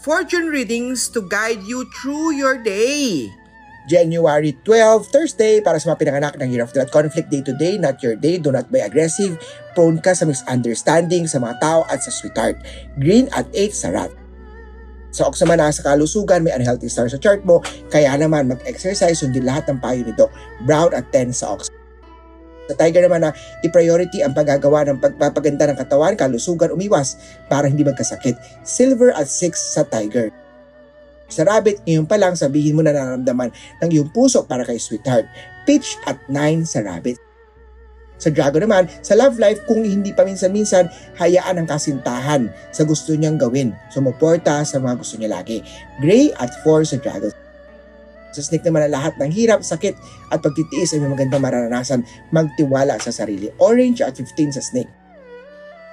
fortune readings to guide you through your day. January 12, Thursday, para sa mga pinanganak ng Year of the Conflict Day today, not your day, do not be aggressive, prone ka sa misunderstanding sa mga tao at sa sweetheart. Green at 8 sa rat. Sa Ox naman nasa kalusugan, may unhealthy star sa chart mo, kaya naman mag-exercise, sundin lahat ng payo nito. Brown at 10 sa Ox. Sa Tiger naman na i-priority ang paggagawa ng pagpapaganda ng katawan, kalusugan, umiwas para hindi magkasakit. Silver at 6 sa Tiger. Sa Rabbit, ngayon pa lang sabihin mo na nararamdaman ng iyong puso para kay Sweetheart. Pitch at 9 sa Rabbit. Sa Dragon naman, sa love life, kung hindi pa minsan-minsan, hayaan ang kasintahan sa gusto niyang gawin. Sumuporta sa mga gusto niya lagi. Gray at 4 sa Dragon. Sa snake naman ang lahat ng hirap, sakit at pagtitiis ay may magandang mararanasan magtiwala sa sarili. Orange at 15 sa snake.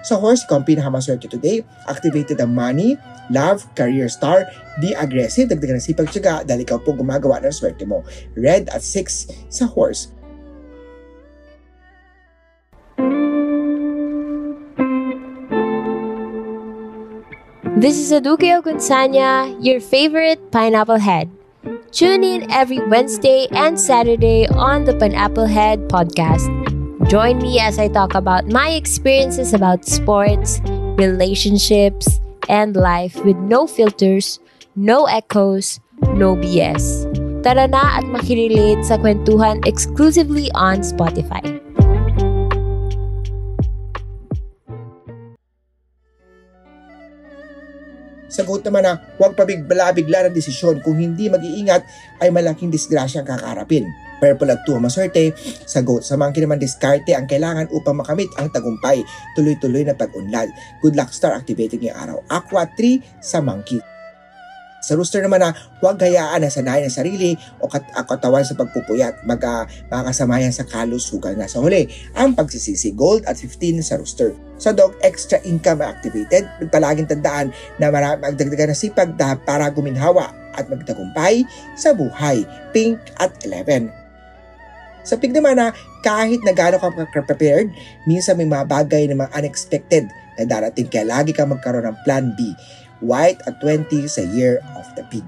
Sa ang pinakamaswerte today. Activated ang money, love, career star, be aggressive, dagdagan ng sipag tiyaga dahil ikaw po gumagawa ng swerte mo. Red at 6 sa horse. This is Aduke Ogunsanya, your favorite pineapple head. Tune in every Wednesday and Saturday on the Pineapple Head podcast. Join me as I talk about my experiences about sports, relationships, and life with no filters, no echoes, no BS. Tara na at makirelate sa kwentuhan exclusively on Spotify. Sagot naman na huwag pabigla-bigla ng desisyon kung hindi mag-iingat ay malaking disgrasya ang kakaharapin. Purple at 2 ang maswerte, sagot sa monkey naman diskarte ang kailangan upang makamit ang tagumpay, tuloy-tuloy na pag-unlad. Good luck star activating ngayong araw. Aqua 3 sa monkey. Sa rooster naman na huwag hayaan na sanayin ang sarili o kat- ang katawan sa pagpupuyat. Mag, uh, makakasama yan sa kalusugan na sa huli. Ang pagsisisi, gold at 15 sa rooster. Sa dog, extra income activated. Palaging tandaan na marami magdagdagan ng sipag para guminhawa at magtagumpay sa buhay. Pink at 11. Sa pig naman na kahit na gano'n ka prepared, minsan may mga bagay na mga unexpected na darating kaya lagi ka magkaroon ng plan B. White at 20 sa Year of the Pig.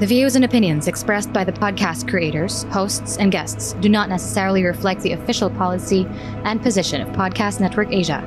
The views and opinions expressed by the podcast creators, hosts, and guests do not necessarily reflect the official policy and position of Podcast Network Asia,